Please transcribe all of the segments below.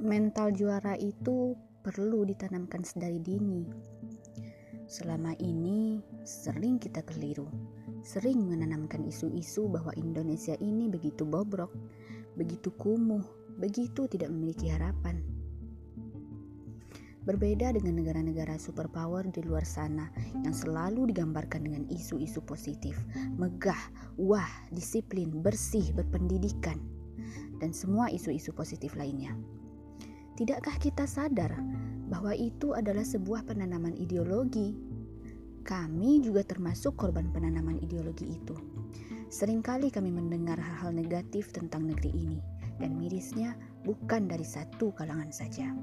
mental juara itu perlu ditanamkan sedari dini. Selama ini sering kita keliru, sering menanamkan isu-isu bahwa Indonesia ini begitu bobrok, begitu kumuh, begitu tidak memiliki harapan. Berbeda dengan negara-negara superpower di luar sana yang selalu digambarkan dengan isu-isu positif, megah, wah, disiplin, bersih, berpendidikan, dan semua isu-isu positif lainnya. Tidakkah kita sadar bahwa itu adalah sebuah penanaman ideologi? Kami juga termasuk korban penanaman ideologi itu. Seringkali kami mendengar hal-hal negatif tentang negeri ini, dan mirisnya bukan dari satu kalangan saja.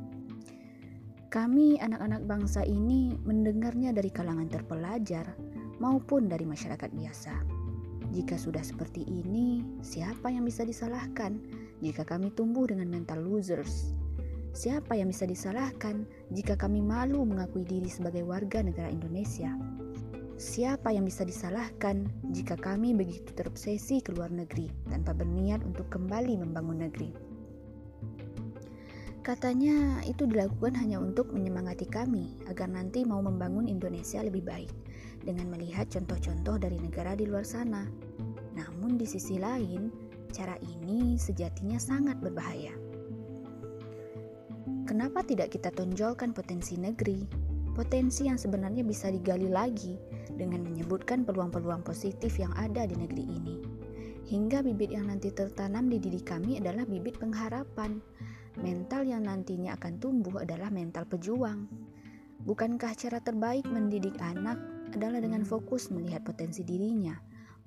Kami, anak-anak bangsa ini, mendengarnya dari kalangan terpelajar maupun dari masyarakat biasa. Jika sudah seperti ini, siapa yang bisa disalahkan jika kami tumbuh dengan mental losers? Siapa yang bisa disalahkan jika kami malu mengakui diri sebagai warga negara Indonesia? Siapa yang bisa disalahkan jika kami begitu terobsesi ke luar negeri tanpa berniat untuk kembali membangun negeri? Katanya itu dilakukan hanya untuk menyemangati kami agar nanti mau membangun Indonesia lebih baik dengan melihat contoh-contoh dari negara di luar sana. Namun di sisi lain, cara ini sejatinya sangat berbahaya Kenapa tidak kita tonjolkan potensi negeri? Potensi yang sebenarnya bisa digali lagi dengan menyebutkan peluang-peluang positif yang ada di negeri ini. Hingga bibit yang nanti tertanam di diri kami adalah bibit pengharapan. Mental yang nantinya akan tumbuh adalah mental pejuang. Bukankah cara terbaik mendidik anak adalah dengan fokus melihat potensi dirinya,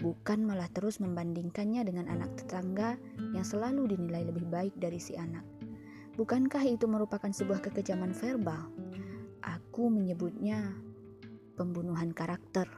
bukan malah terus membandingkannya dengan anak tetangga yang selalu dinilai lebih baik dari si anak? Bukankah itu merupakan sebuah kekejaman verbal? Aku menyebutnya pembunuhan karakter.